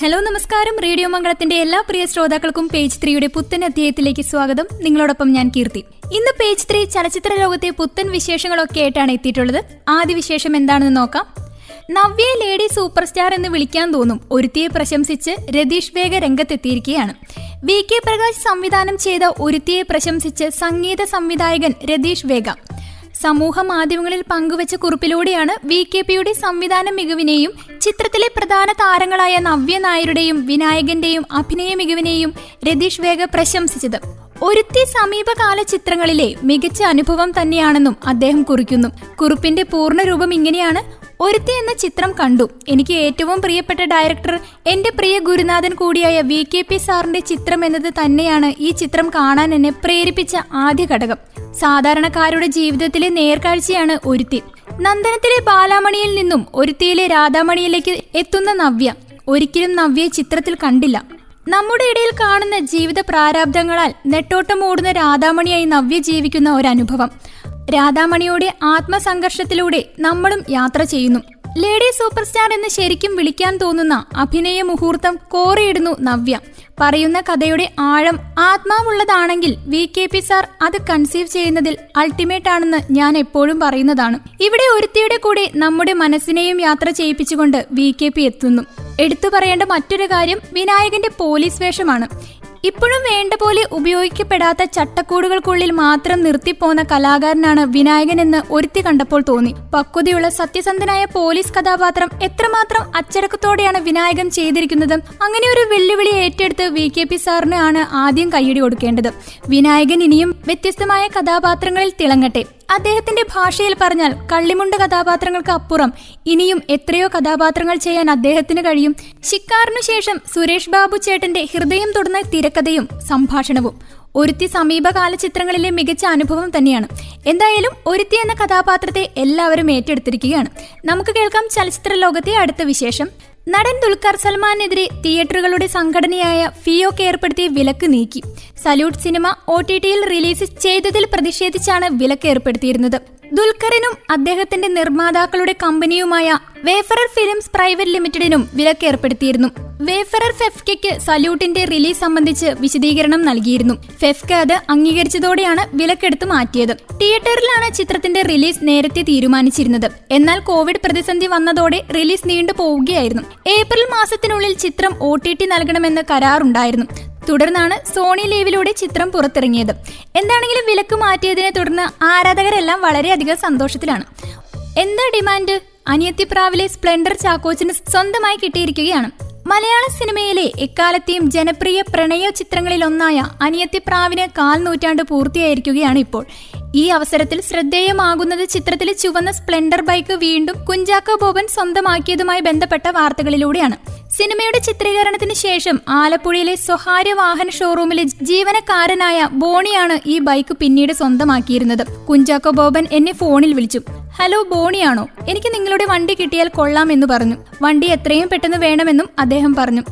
Hello നമസ്കാരം. Radio മംഗളത്തിന്റെ എല്ലാ പ്രിയ ശ്രോതാക്കൾക്കും പേജ് ത്രീയുടെ പുത്തൻ അധ്യായത്തിലേക്ക് സ്വാഗതം. നിങ്ങളോടൊപ്പം ഞാൻ കീർത്തി. ഇന്ന് പേജ് ത്രീ ചലച്ചിത്ര ലോകത്തെ പുത്തൻ വിശേഷങ്ങളൊക്കെ ആയിട്ടാണ് എത്തിയിട്ടുള്ളത്. ആദ്യ വിശേഷം എന്താണെന്ന് നോക്കാം. നവ്യയെ ലേഡി സൂപ്പർ സ്റ്റാർ എന്ന് വിളിക്കാൻ തോന്നും ഒരുത്തിയെ പ്രശംസിച്ച് രതീഷ് വേഗ രംഗത്തെത്തിയിരിക്കുകയാണ്. വി കെ പ്രകാശ് സംവിധാനം ചെയ്ത ഒരുത്തിയെ പ്രശംസിച്ച് സംഗീത സംവിധായകൻ രതീഷ് വേഗ. സമൂഹ മാധ്യമങ്ങളിൽ പങ്കുവച്ച കുറിപ്പിലൂടെയാണ് വി കെ പിയുടെ സംവിധാന മികവിനെയും ചിത്രത്തിലെ പ്രധാന താരങ്ങളായ നവ്യ നായരുടെയും വിനായകന്റെയും അഭിനയ മികവിനെയും രതീഷ് വേഗ പ്രശംസിച്ചത്. ഒരുത്തി സമീപകാല ചിത്രങ്ങളിലെ മികച്ച അനുഭവം തന്നെയാണെന്നും അദ്ദേഹം കുറിക്കുന്നു. കുറിപ്പിന്റെ പൂർണരൂപം ഇങ്ങനെയാണ് ഒരുത്തി എന്ന ചിത്രം കണ്ടു. എനിക്ക് ഏറ്റവും പ്രിയപ്പെട്ട ഡയറക്ടർ എന്റെ പ്രിയ ഗുരുനാഥൻ കൂടിയായ വി കെ പി സാറിന്റെ ചിത്രം എന്നത് തന്നെയാണ് ഈ ചിത്രം കാണാൻ എന്നെ പ്രേരിപ്പിച്ച ആദ്യ ഘടകം. സാധാരണക്കാരുടെ ജീവിതത്തിലെ നേർക്കാഴ്ചയാണ് ഒരുത്തി. നന്ദനത്തിലെ ബാലാമണിയിൽ നിന്നും ഒരുത്തിയിലെ രാധാമണിയിലേക്ക് എത്തുന്ന നവ്യ. ഒരിക്കലും നവ്യയെ ചിത്രത്തിൽ കണ്ടില്ല. നമ്മുടെ ഇടയിൽ കാണുന്ന ജീവിത പ്രാരാബ്ദങ്ങളാൽ നെട്ടോട്ടം ഓടുന്ന രാധാമണിയായി നവ്യ ജീവിക്കുന്ന ഒരനുഭവം. രാധാമണിയുടെ ആത്മസംഘർഷത്തിലൂടെ നമ്മളും യാത്ര ചെയ്യുന്നു. ലേഡി സൂപ്പർ സ്റ്റാർ എന്ന് ശരിക്കും വിളിക്കാൻ തോന്നുന്ന അഭിനയ മുഹൂർത്തം കോറിയിടുന്നു നവ്യ. പറയുന്ന കഥയുടെ ആഴം ആത്മാവുള്ളതാണെങ്കിൽ വി കെ പി സാർ അത് കൺസീവ് ചെയ്യുന്നതിൽ അൾട്ടിമേറ്റ് ആണെന്ന് ഞാൻ എപ്പോഴും പറയുന്നതാണ്. ഇവിടെ ഒരുത്തിയുടെ കൂടെ നമ്മുടെ മനസ്സിനെയും യാത്ര ചെയ്യിപ്പിച്ചുകൊണ്ട് വി കെ പി എത്തുന്നു. എടുത്തു പറയേണ്ട മറ്റൊരു കാര്യം വിനായകന്റെ പോലീസ് വേഷമാണ്. ഇപ്പോഴും വേണ്ട പോലെ ഉപയോഗിക്കപ്പെടാത്ത ചട്ടക്കൂടുകൾക്കുള്ളിൽ മാത്രം നിർത്തിപ്പോന്ന കലാകാരനാണ് വിനായകൻ എന്ന് ഒരുത്തി കണ്ടപ്പോൾ തോന്നി. പക്വതയുള്ള സത്യസന്ധനായ പോലീസ് കഥാപാത്രം എത്രമാത്രം അച്ചടക്കത്തോടെയാണ് വിനായകൻ ചെയ്തിരിക്കുന്നത് അങ്ങനെ ഒരു വെല്ലുവിളി ഏറ്റെടുത്ത് വി കെ പി സാറിന് ആണ് ആദ്യം കൈയടി കൊടുക്കേണ്ടത്. വിനായകൻ ഇനിയും വ്യത്യസ്തമായ കഥാപാത്രങ്ങളിൽ തിളങ്ങട്ടെ. അദ്ദേഹത്തിന്റെ ഭാഷയിൽ പറഞ്ഞാൽ കള്ളിമുണ്ട് കഥാപാത്രങ്ങൾക്ക് അപ്പുറം. ഇനിയും എത്രയോ കഥാപാത്രങ്ങൾ ചെയ്യാൻ അദ്ദേഹത്തിന് കഴിയും. ശിക്കാറിനു ശേഷം സുരേഷ് ബാബു ചേട്ടന്റെ ഹൃദയം തൊടുന്ന തിരക്കഥയും സംഭാഷണവും. ഒരുത്തി സമീപകാല ചിത്രങ്ങളിലെ മികച്ച അനുഭവം തന്നെയാണ്. എന്തായാലും ഒരുത്തി എന്ന കഥാപാത്രത്തെ എല്ലാവരും ഏറ്റെടുത്തിരിക്കുകയാണ്. നമുക്ക് കേൾക്കാം ചലച്ചിത്ര ലോകത്തെ അടുത്ത വിശേഷം. നടൻ ദുൽഖർ സൽമാനെതിരെ തിയേറ്ററുകളുടെ സംഘടനയായ ഫിയോക്ക് ഏർപ്പെടുത്തിയ വിലക്ക് നീക്കി. സല്യൂട്ട് സിനിമ ഒ ടി ടിയിൽ റിലീസ് ചെയ്തതിൽ പ്രതിഷേധിച്ചാണ് വിലക്ക് ഏർപ്പെടുത്തിയിരുന്നത്. ദുൽഖറിനും അദ്ദേഹത്തിന്റെ നിർമ്മാതാക്കളുടെ കമ്പനിയുമായ വേഫറർ ഫിലിംസ് പ്രൈവറ്റ് ലിമിറ്റഡിനും വിലക്ക് ഏർപ്പെടുത്തിയിരുന്നു. വേഫറർ ഫെഫ്കയ്ക്ക് സല്യൂട്ടിന്റെ റിലീസ് സംബന്ധിച്ച് വിശദീകരണം നൽകിയിരുന്നു. ഫെഫ്ക അത് അംഗീകരിച്ചതോടെയാണ് വിലക്കെടുത്ത് മാറ്റിയത്. തിയേറ്ററിലാണ് ചിത്രത്തിന്റെ റിലീസ് നേരത്തെ തീരുമാനിച്ചിരുന്നത്. എന്നാൽ കോവിഡ് പ്രതിസന്ധി വന്നതോടെ റിലീസ് നീണ്ടു പോവുകയായിരുന്നു. ഏപ്രിൽ മാസത്തിനുള്ളിൽ ചിത്രം ഒ ടി ടി നൽകണമെന്ന് കരാറുണ്ടായിരുന്നു. തുടർന്നാണ് സോണി ലീവിലൂടെ ചിത്രം പുറത്തിറങ്ങിയത്. എന്താണെങ്കിലും വിലക്ക് മാറ്റിയതിനെ തുടർന്ന് ആരാധകരെല്ലാം വളരെയധികം സന്തോഷത്തിലാണ്. എന്താ ഡിമാൻഡ്? അനിയത്തിപ്രാവിലെ സ്പ്ലെൻഡർ ചാക്കോച്ചിന് സ്വന്തമായി കിട്ടിയിരിക്കുകയാണ്. മലയാള സിനിമയിലെ എക്കാലത്തെയും ജനപ്രിയ പ്രണയ ചിത്രങ്ങളിൽ ഒന്നായ അനിയത്തിപ്രാവിന് കാൽ നൂറ്റാണ്ട് പൂർത്തിയായിരിക്കുകയാണ് ഇപ്പോൾ. ഈ അവസരത്തിൽ ശ്രദ്ധേയമാകുന്നത് ചിത്രത്തിലെ ചുവന്ന സ്പ്ലെൻഡർ ബൈക്ക് വീണ്ടും കുഞ്ചാക്കോ ബോബൻ സ്വന്തമാക്കിയതുമായി ബന്ധപ്പെട്ട വാർത്തകളിലൂടെയാണ്. സിനിമയുടെ ചിത്രീകരണത്തിന് ശേഷം ആലപ്പുഴയിലെ സ്വകാര്യ വാഹന ഷോറൂമിലെ ജീവനക്കാരനായ ബോണിയാണ് ഈ ബൈക്ക് പിന്നീട് സ്വന്തമാക്കിയിരുന്നത്. കുഞ്ചാക്കോ ബോബൻ എന്നെ ഫോണിൽ വിളിച്ചു. ഹലോ ബോണിയാണോ? എനിക്ക് നിങ്ങളുടെ വണ്ടി കിട്ടിയാൽ കൊള്ളാം എന്ന് പറഞ്ഞു. വണ്ടി എത്രയും പെട്ടെന്ന് വേണമെന്നും അദ്ദേഹം പറഞ്ഞു.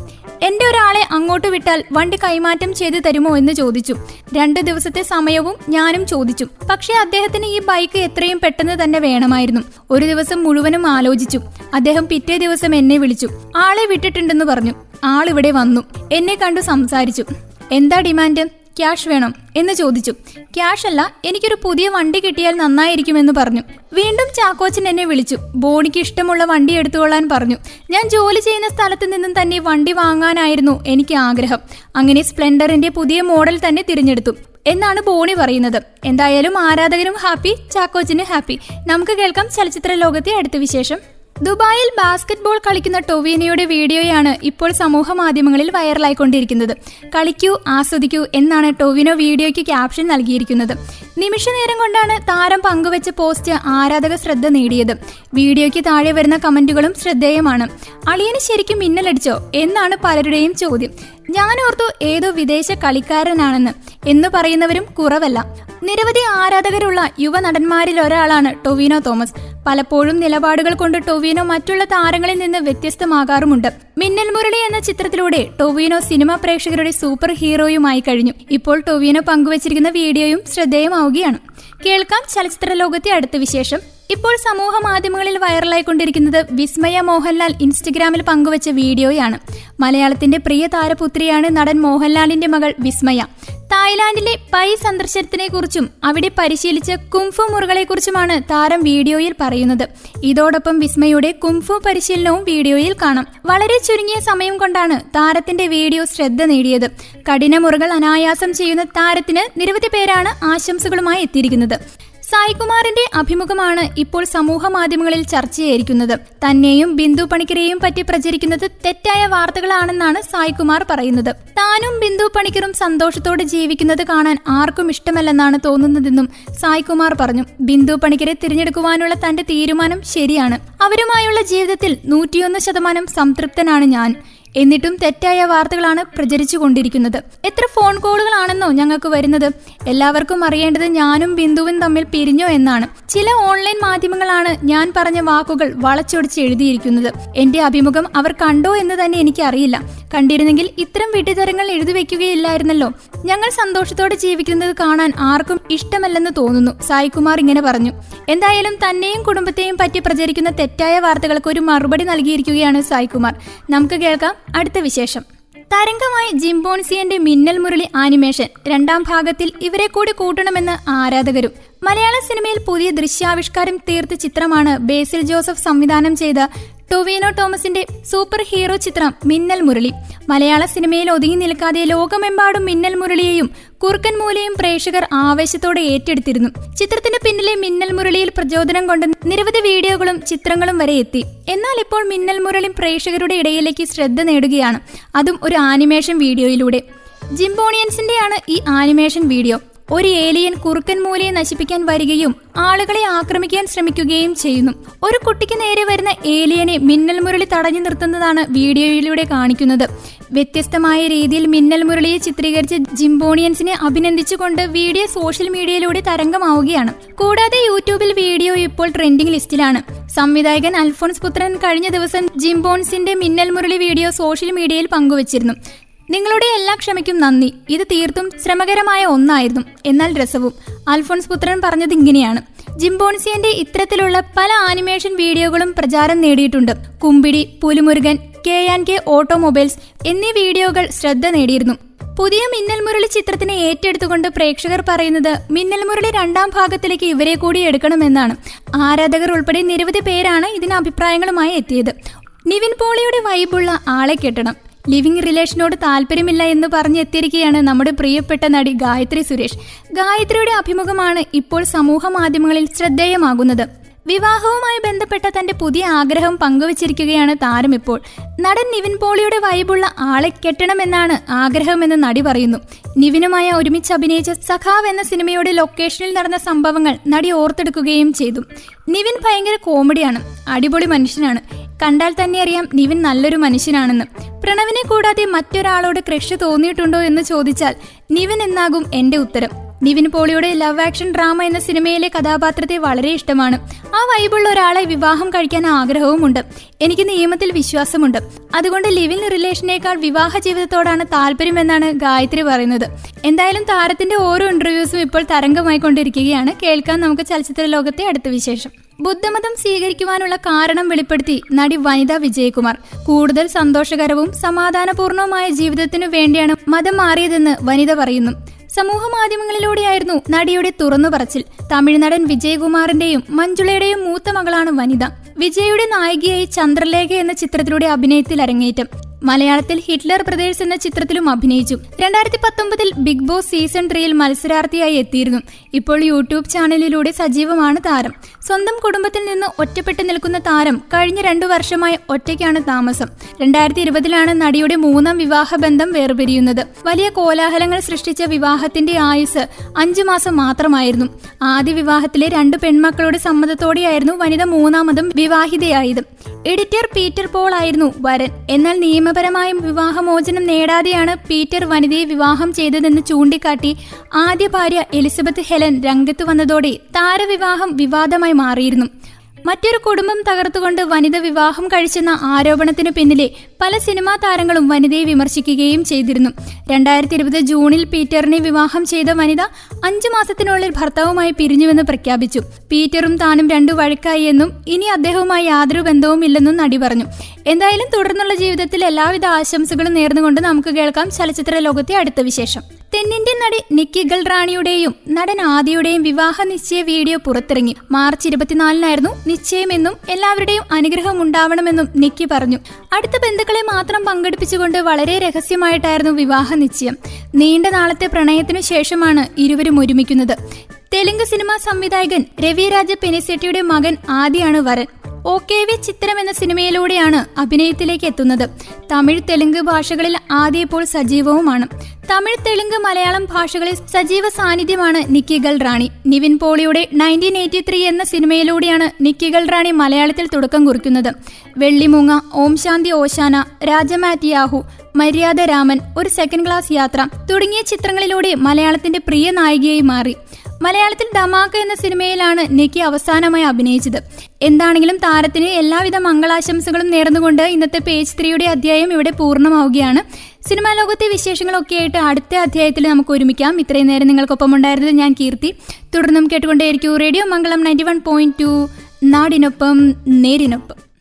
എന്റെ ഒരാളെ അങ്ങോട്ട് വിട്ടാൽ വണ്ടി കൈമാറ്റം ചെയ്തു തരുമോ എന്ന് ചോദിച്ചു. രണ്ടു ദിവസത്തെ സമയവും ഞാനും ചോദിച്ചു. പക്ഷേ അദ്ദേഹത്തിന് ഈ ബൈക്ക് എത്രയും പെട്ടെന്ന് തന്നെ വേണമായിരുന്നു. ഒരു ദിവസം മുഴുവനും ആലോചിച്ചു. അദ്ദേഹം പിറ്റേ ദിവസം എന്നെ വിളിച്ചു. ആളെ വിട്ടിട്ടുണ്ടെന്ന് പറഞ്ഞു. ആളിവിടെ വന്നു. എന്നെ കണ്ടു സംസാരിച്ചു. എന്താ ഡിമാൻഡ്? ക്യാഷ് വേണം എന്ന് ചോദിച്ചു. ക്യാഷ് അല്ല എനിക്കൊരു പുതിയ വണ്ടി കിട്ടിയാൽ നന്നായിരിക്കുമെന്ന് പറഞ്ഞു. വീണ്ടും ചാക്കോച്ചൻ എന്നെ വിളിച്ചു. ബോണിക്ക് ഇഷ്ടമുള്ള വണ്ടി എടുത്തുകൊള്ളാൻ പറഞ്ഞു. ഞാൻ ജോലി ചെയ്യുന്ന സ്ഥലത്ത് നിന്നും തന്നെ വണ്ടി വാങ്ങാനായിരുന്നു എനിക്ക് ആഗ്രഹം. അങ്ങനെ സ്പ്ലെൻഡറിന്റെ പുതിയ മോഡൽ തന്നെ തിരഞ്ഞെടുത്തു. എന്നാണ് ബോണി പറയുന്നത്. എന്തായാലും ആരാധകരും ഹാപ്പി ചാക്കോച്ചന് ഹാപ്പി. നമുക്ക് കേൾക്കാം ചലച്ചിത്ര ലോകത്തെ അടുത്ത വിശേഷം. ദുബായിൽ ബാസ്കറ്റ്ബോൾ കളിക്കുന്ന ടൊവീനയുടെ വീഡിയോയാണ് ഇപ്പോൾ സമൂഹ മാധ്യമങ്ങളിൽ വൈറലായിക്കൊണ്ടിരിക്കുന്നത്. കളിക്കൂ ആസ്വദിക്കൂ എന്നാണ് ടൊവിനോ വീഡിയോയ്ക്ക് ക്യാപ്ഷൻ നൽകിയിരിക്കുന്നത്. നിമിഷ നേരം കൊണ്ടാണ് താരം പങ്കുവച്ച പോസ്റ്റ് ആരാധക ശ്രദ്ധ നേടിയത്. വീഡിയോയ്ക്ക് താഴെ വരുന്ന കമന്റുകളും ശ്രദ്ധേയമാണ്. അളിയന് ശരിക്കും മിന്നലടിച്ചോ? എന്നാണ് പലരുടെയും ചോദ്യം. ഞാൻ ഓർത്തു ഏതോ വിദേശ കളിക്കാരനാണെന്ന്. എന്ന് പറയുന്നവരും കുറവല്ല. നിരവധി ആരാധകരുള്ള യുവ നടന്മാരിൽ ഒരാളാണ് ടൊവിനോ തോമസ്. പലപ്പോഴും നിലപാടുകൾ കൊണ്ട് ടൊവിനോ മറ്റുള്ള താരങ്ങളിൽ നിന്ന് വ്യത്യസ്തമാകാറുമുണ്ട്. മിന്നൽ മുരളി എന്ന ചിത്രത്തിലൂടെ ടൊവിനോ സിനിമാ പ്രേക്ഷകരുടെ സൂപ്പർ ഹീറോയുമായി കഴിഞ്ഞു. ഇപ്പോൾ ടൊവിനോ പങ്കുവച്ചിരിക്കുന്ന വീഡിയോയും ശ്രദ്ധേയമാവുകയാണ്. കേൾക്കാം ചലച്ചിത്ര ലോകത്തെ അടുത്ത വിശേഷം. ഇപ്പോൾ സമൂഹ മാധ്യമങ്ങളിൽ വൈറലായിക്കൊണ്ടിരിക്കുന്നത് വിസ്മയ മോഹൻലാൽ ഇൻസ്റ്റഗ്രാമിൽ പങ്കുവച്ച വീഡിയോയാണ്. മലയാളത്തിന്റെ പ്രിയ താരപുത്രിയാണ് നടൻ മോഹൻലാലിന്റെ മകൾ വിസ്മയ. തായ്ലാന്റിലെ പൈ സന്ദർശനത്തിനെ കുറിച്ചും അവിടെ പരിശീലിച്ച കുംഫു മുറകളെക്കുറിച്ചുമാണ് താരം വീഡിയോയിൽ പറയുന്നത്. ഇതോടൊപ്പം വിസ്മയുടെ കുംഫു പരിശീലനവും വീഡിയോയിൽ കാണാം. വളരെ ചുരുങ്ങിയ സമയം കൊണ്ടാണ് താരത്തിന്റെ വീഡിയോ ശ്രദ്ധ നേടിയത്. കഠിന മുറകൾ അനായാസം ചെയ്യുന്ന താരത്തിന് നിരവധി പേരാണ് ആശംസകളുമായി എത്തിയിരിക്കുന്നത്. സായികുമാറിന്റെ അഭിമുഖമാണ് ഇപ്പോൾ സമൂഹ മാധ്യമങ്ങളിൽ ചർച്ചയായിരിക്കുന്നത്. തന്നെയും ബിന്ദു പണിക്കരെയും പറ്റി പ്രചരിക്കുന്നത് തെറ്റായ വാർത്തകളാണെന്നാണ് സായികുമാർ പറയുന്നത്. താനും ബിന്ദു പണിക്കറും സന്തോഷത്തോടെ ജീവിക്കുന്നത് കാണാൻ ആർക്കും ഇഷ്ടമല്ലെന്നാണ് തോന്നുന്നതെന്നും സായികുമാർ പറഞ്ഞു. ബിന്ദു പണിക്കരെ തിരഞ്ഞെടുക്കുവാനുള്ള തന്റെ തീരുമാനം ശരിയാണ്. അവരുമായുള്ള ജീവിതത്തിൽ നൂറ്റിയൊന്ന് ശതമാനം സംതൃപ്തനാണ് ഞാൻ. എന്നിട്ടും തെറ്റായ വാർത്തകളാണ് പ്രചരിച്ചു കൊണ്ടിരിക്കുന്നത് എത്ര ഫോൺ കോളുകളാണെന്നോ ഞങ്ങൾക്ക് വരുന്നത്. എല്ലാവർക്കും അറിയേണ്ടത് ഞാനും ബിന്ദുവും തമ്മിൽ പിരിഞ്ഞോ എന്നാണ്. ചില ഓൺലൈൻ മാധ്യമങ്ങളാണ് ഞാൻ പറഞ്ഞ വാക്കുകൾ വളച്ചൊടിച്ച് എഴുതിയിരിക്കുന്നത്. എന്റെ അഭിമുഖം അവർ കണ്ടോ എന്ന് തന്നെ എനിക്ക് അറിയില്ല കണ്ടിരുന്നെങ്കിൽ ഇത്തരം വിട്ടുതരങ്ങൾ എഴുതി വെക്കുകയില്ലായിരുന്നല്ലോ. ഞങ്ങൾ സന്തോഷത്തോടെ ജീവിക്കുന്നത് കാണാൻ ആർക്കും ഇഷ്ടമല്ലെന്ന് തോന്നുന്നു സായികുമാർ ഇങ്ങനെ പറഞ്ഞു. എന്തായാലും തന്നെയും കുടുംബത്തെയും പറ്റി പ്രചരിക്കുന്ന തെറ്റായ വാർത്തകൾക്ക് ഒരു മറുപടി നൽകിയിരിക്കുകയാണ് സായികുമാർ. നമുക്ക് കേൾക്കാം. അടുത്ത വിശേഷം. തരംഗമായി ജിംബോൺസിയന്റെ മിന്നൽ മുരളി ആനിമേഷൻ രണ്ടാം ഭാഗത്തിൽ ഇവരെ കൂടി കൂട്ടണമെന്ന് ആരാധകരും മലയാള സിനിമയിൽ പുതിയ ദൃശ്യാവിഷ്കാരം തീർത്ത ചിത്രമാണ് ബേസിൽ ജോസഫ് സംവിധാനം ചെയ്ത ടൊവിനോ തോമസിന്റെ സൂപ്പർ ഹീറോ ചിത്രം മിന്നൽ മുരളി. മലയാള സിനിമയിൽ ഒതുങ്ങി നിൽക്കാതെ ലോകമെമ്പാടും മിന്നൽ മുരളിയെയും കുറുക്കൻ മൂലയും പ്രേക്ഷകർ ആവേശത്തോടെ ഏറ്റെടുത്തിരുന്നു. ചിത്രത്തിന് പിന്നിലെ മിന്നൽ മുരളിയിൽ പ്രചോദനം കൊണ്ട് നിരവധി വീഡിയോകളും ചിത്രങ്ങളും വരെ എത്തി. എന്നാൽ ഇപ്പോൾ മിന്നൽ മുരളി പ്രേക്ഷകരുടെ ഇടയിലേക്ക് ശ്രദ്ധ നേടുകയാണ്. അതും ഒരു ആനിമേഷൻ വീഡിയോയിലൂടെ. ജിംബോണിയൻസിന്റെയാണ് ഈ ആനിമേഷൻ വീഡിയോ. ഒരു ഏലിയൻ കുറുക്കൻ മൂലയെ നശിപ്പിക്കാൻ വരികയും ആളുകളെ ആക്രമിക്കാൻ ശ്രമിക്കുകയും ചെയ്യുന്നു. ഒരു കുട്ടിക്ക് നേരെ വരുന്ന ഏലിയനെ മിന്നൽ മുരളി തടഞ്ഞു നിർത്തുന്നതാണ് വീഡിയോയിലൂടെ കാണിക്കുന്നത്. വ്യത്യസ്തമായ രീതിയിൽ മിന്നൽ മുരളിയെ ചിത്രീകരിച്ച ജിംബോണിയൻസിനെ അഭിനന്ദിച്ചുകൊണ്ട് വീഡിയോ സോഷ്യൽ മീഡിയയിലൂടെ തരംഗമാവുകയാണ്. കൂടാതെ യൂട്യൂബിൽ വീഡിയോ ഇപ്പോൾ ട്രെൻഡിംഗ് ലിസ്റ്റിലാണ്. സംവിധായകൻ അൽഫോൺസ് പുത്രൻ കഴിഞ്ഞ ദിവസം ജിംബോൺസിന്റെ മിന്നൽ മുരളി വീഡിയോ സോഷ്യൽ മീഡിയയിൽ പങ്കുവച്ചിരുന്നു. നിങ്ങളുടെ എല്ലാ ക്ഷമയ്ക്കും നന്ദി. ഇത് തീർത്തും ശ്രമകരമായ ഒന്നായിരുന്നു. എന്നാൽ രസവും. അൽഫോൺസ് പുത്രൻ പറഞ്ഞത് ഇങ്ങനെയാണ്. ജിംബോൺസിയന്റെ ഇത്തരത്തിലുള്ള പല ആനിമേഷൻ വീഡിയോകളും പ്രചാരം നേടിയിട്ടുണ്ട്. Kumbidi Pulimurugan K and K automobiles എന്നീ വീഡിയോകൾ ശ്രദ്ധ നേടിയിരുന്നു. പുതിയ മിന്നൽ മുരളി ചിത്രത്തിനെ ഏറ്റെടുത്തുകൊണ്ട് പ്രേക്ഷകർ പറയുന്നത് മിന്നൽ മുരളി രണ്ടാം ഭാഗത്തിലേക്ക് ഇവരെ കൂടി എടുക്കണമെന്നാണ്. ആരാധകർ ഉൾപ്പെടെ നിരവധി പേരാണ് ഇതിന് അഭിപ്രായങ്ങളുമായി എത്തിയത്. നിവിൻ പോളിയുടെ വൈബുള്ള ആളെ കെട്ടണം. ലിവിംഗ് റിലേഷനോട് താല്പര്യമില്ല എന്ന് പറഞ്ഞെത്തിയിരിക്കുകയാണ് നമ്മുടെ പ്രിയപ്പെട്ട നടി ഗായത്രി സുരേഷ്. ഗായത്രിയുടെ അഭിമുഖമാണ് ഇപ്പോൾ സമൂഹ മാധ്യമങ്ങളിൽ ശ്രദ്ധേയമാകുന്നത്. വിവാഹവുമായി ബന്ധപ്പെട്ട തന്റെ പുതിയ ആഗ്രഹം പങ്കുവച്ചിരിക്കുകയാണ് താരം ഇപ്പോൾ. നടൻ നിവിൻ പോളിയുടെ വൈബുള്ള ആളെ കെട്ടണമെന്നാണ് ആഗ്രഹമെന്ന് നടി പറയുന്നു. നിവിനുമായി ഒരുമിച്ച് അഭിനയിച്ച സഖാവ് എന്ന സിനിമയുടെ ലൊക്കേഷനിൽ നടന്ന സംഭവങ്ങൾ നടി ഓർത്തെടുക്കുകയും ചെയ്തു. നിവിൻ ഭയങ്കര കോമഡിയാണ് അടിപൊളി മനുഷ്യനാണ്. കണ്ടാൽ തന്നെ അറിയാം നിവിൻ നല്ലൊരു മനുഷ്യനാണെന്ന്. പ്രണവിനെ കൂടാതെ മറ്റൊരാളോട് ക്രഷ് തോന്നിയിട്ടുണ്ടോ എന്ന് ചോദിച്ചാൽ നിവിൻ എന്നാകും എന്റെ ഉത്തരം. നിവിൻ പോളിയുടെ ലവ് ആക്ഷൻ ഡ്രാമ എന്ന സിനിമയിലെ കഥാപാത്രത്തെ വളരെ ഇഷ്ടമാണ്. ആ വൈബുള്ള ഒരാളെ വിവാഹം കഴിക്കാൻ ആഗ്രഹവുമുണ്ട്. എനിക്ക് നിയമത്തിൽ വിശ്വാസമുണ്ട്. അതുകൊണ്ട് ലിവിൻ റിലേഷനേക്കാൾ വിവാഹ ജീവിതത്തോടാണ് താല്പര്യമെന്നാണ് ഗായത്രി പറയുന്നത്. എന്തായാലും താരത്തിന്റെ ഓരോ ഇന്റർവ്യൂസും ഇപ്പോൾ തരംഗമായി കൊണ്ടിരിക്കുകയാണ് കേൾക്കാൻ നമുക്ക് ചലച്ചിത്ര ലോകത്തെ അടുത്ത വിശേഷം. ബുദ്ധമതം സ്വീകരിക്കുവാനുള്ള കാരണം വെളിപ്പെടുത്തി നടി വനിത വിജയകുമാർ. കൂടുതൽ സന്തോഷകരവും സമാധാനപൂർണവുമായ ജീവിതത്തിനു വേണ്ടിയാണ് മതം മാറിയതെന്ന് വനിത പറയുന്നു. സമൂഹ മാധ്യമങ്ങളിലൂടെയായിരുന്നു നടിയുടെ തുറന്നു പറച്ചിൽ. തമിഴ്നടൻ വിജയകുമാറിന്റെയും മഞ്ജുളയുടെയും മൂത്ത മകളാണ് വനിത. വിജയുടെ നായികയായി ചന്ദ്രലേഖ എന്ന ചിത്രത്തിലൂടെ അഭിനയത്തിൽ അരങ്ങേറ്റം. മലയാളത്തിൽ ഹിറ്റ്ലർ ബ്രദേഴ്സ് എന്ന ചിത്രത്തിലും അഭിനയിച്ചു. രണ്ടായിരത്തി പത്തൊമ്പതിൽ ബിഗ് ബോസ് സീസൺ ത്രീയിൽ മത്സരാർത്ഥിയായി എത്തിയിരുന്നു. ഇപ്പോൾ യൂട്യൂബ് ചാനലിലൂടെ സജീവമാണ് താരം. സ്വന്തം കുടുംബത്തിൽ നിന്ന് ഒറ്റപ്പെട്ടു നിൽക്കുന്ന താരം കഴിഞ്ഞ രണ്ടു വർഷമായി ഒറ്റയ്ക്കാണ് താമസം. രണ്ടായിരത്തി ഇരുപതിലാണ് നടിയുടെ മൂന്നാം വിവാഹബന്ധം വേർപിരിയുന്നത്. വലിയ കോലാഹലങ്ങൾ സൃഷ്ടിച്ച വിവാഹത്തിന്റെ ആയുസ് അഞ്ചു മാസം മാത്രമായിരുന്നു. ആദ്യ വിവാഹത്തിലെ രണ്ട് പെൺമക്കളുടെ സമ്മതത്തോടെയായിരുന്നു വനിത മൂന്നാമതും വിവാഹിതയായത്. എഡിറ്റർ പീറ്റർ പോൾ ആയിരുന്നു വരൻ. എന്നാൽ നിയമപരമായും വിവാഹമോചനം നേടാതെയാണ് പീറ്റർ വനിതയെ വിവാഹം ചെയ്തതെന്ന് ചൂണ്ടിക്കാട്ടി ആദ്യ ഭാര്യ എലിസബത്ത് ഹെലൻ രംഗത്ത് വന്നതോടെ താരവിവാഹം വിവാദമായി മാറിയിരുന്നു. മറ്റൊരു കുടുംബം തകർത്തുകൊണ്ട് വനിത വിവാഹം കഴിച്ചെന്ന ആരോപണത്തിന് പിന്നിലെ പല സിനിമാ താരങ്ങളും വനിതയെ വിമർശിക്കുകയും ചെയ്തിരുന്നു. രണ്ടായിരത്തി ഇരുപത് ജൂണിൽ പീറ്ററിനെ വിവാഹം ചെയ്ത വനിത അഞ്ചു മാസത്തിനുള്ളിൽ ഭർത്താവുമായി പിരിഞ്ഞുവെന്ന് പ്രഖ്യാപിച്ചു. പീറ്ററും താനും രണ്ടു വഴക്കായി എന്നും ഇനി അദ്ദേഹവുമായി യാതൊരു ബന്ധവും ഇല്ലെന്നും നടി പറഞ്ഞു. എന്തായാലും തുടർന്നുള്ള ജീവിതത്തിൽ എല്ലാവിധ ആശംസകളും നേർന്നുകൊണ്ട് നമുക്ക് കേൾക്കാം ചലച്ചിത്ര ലോകത്തെ അടുത്ത വിശേഷം. തെന്നിന്ത്യൻ നടി നിക്കി ഗൽറാണിയുടെയും നടൻ ആദിയുടെയും വിവാഹ നിശ്ചയ വീഡിയോ പുറത്തിറങ്ങി. മാർച്ച് ഇരുപത്തിനാലിനായിരുന്നു നിശ്ചയമെന്നും എല്ലാവരുടെയും അനുഗ്രഹം ഉണ്ടാവണമെന്നും നിക്കി പറഞ്ഞു. അടുത്ത ബന്ധുക്കളെ മാത്രം പങ്കെടുപ്പിച്ചുകൊണ്ട് വളരെ രഹസ്യമായിട്ടായിരുന്നു വിവാഹ നിശ്ചയം. നീണ്ട നാളത്തെ പ്രണയത്തിനു ശേഷമാണ് ഇരുവരും ഒരുമിക്കുന്നത്. തെലുങ്ക് സിനിമാ സംവിധായകൻ രവിരാജ പെനിസെട്ടിയുടെ മകൻ ആദിയാണ് വരൻ. ഒ വി ചിത്രം എന്ന സിനിമയിലൂടെയാണ് അഭിനയത്തിലേക്ക് എത്തുന്നത്. തമിഴ് തെലുങ്ക് ഭാഷകളിൽ ആദ്യ ഇപ്പോൾ സജീവവുമാണ്. തമിഴ് തെലുങ്ക് മലയാളം ഭാഷകളിൽ സജീവ സാന്നിധ്യമാണ് നിക്കികൾ റാണി നിവിൻ പോളിയുടെ നയന്റീൻ എയ്റ്റി ത്രീ എന്ന സിനിമയിലൂടെയാണ് നിക്കികൾ റാണി മലയാളത്തിൽ തുടക്കം കുറിക്കുന്നത്. വെള്ളിമൂങ്ങ ഓം ശാന്തി ഓശാന രാജമാറ്റിയാഹു മര്യാദ രാമൻ ഒരു സെക്കൻഡ് ക്ലാസ് യാത്ര തുടങ്ങിയ ചിത്രങ്ങളിലൂടെ മലയാളത്തിന്റെ പ്രിയ നായികയായി മാറി. മലയാളത്തിൽ ധമാക്ക എന്ന സിനിമയിലാണ് നിക്കി അവസാനമായി അഭിനയിച്ചത്. എന്താണെങ്കിലും താരത്തിന് എല്ലാവിധ മംഗളാശംസകളും നേർന്നുകൊണ്ട് ഇന്നത്തെ പേജ് ത്രീയുടെ അധ്യായം ഇവിടെ പൂർണമാവുകയാണ്. സിനിമാ ലോകത്തെ വിശേഷങ്ങളൊക്കെ ആയിട്ട് അടുത്ത അധ്യായത്തിൽ നമുക്ക് ഒരുമിക്കാം. ഇത്രയും നേരം നിങ്ങൾക്കൊപ്പം ഉണ്ടായിരുന്നത് ഞാൻ കീർത്തി. തുടർന്നും കേട്ടുകൊണ്ടേയിരിക്കും radio Mangalam ninety one point two. നാടിനൊപ്പം നേരിനൊപ്പം.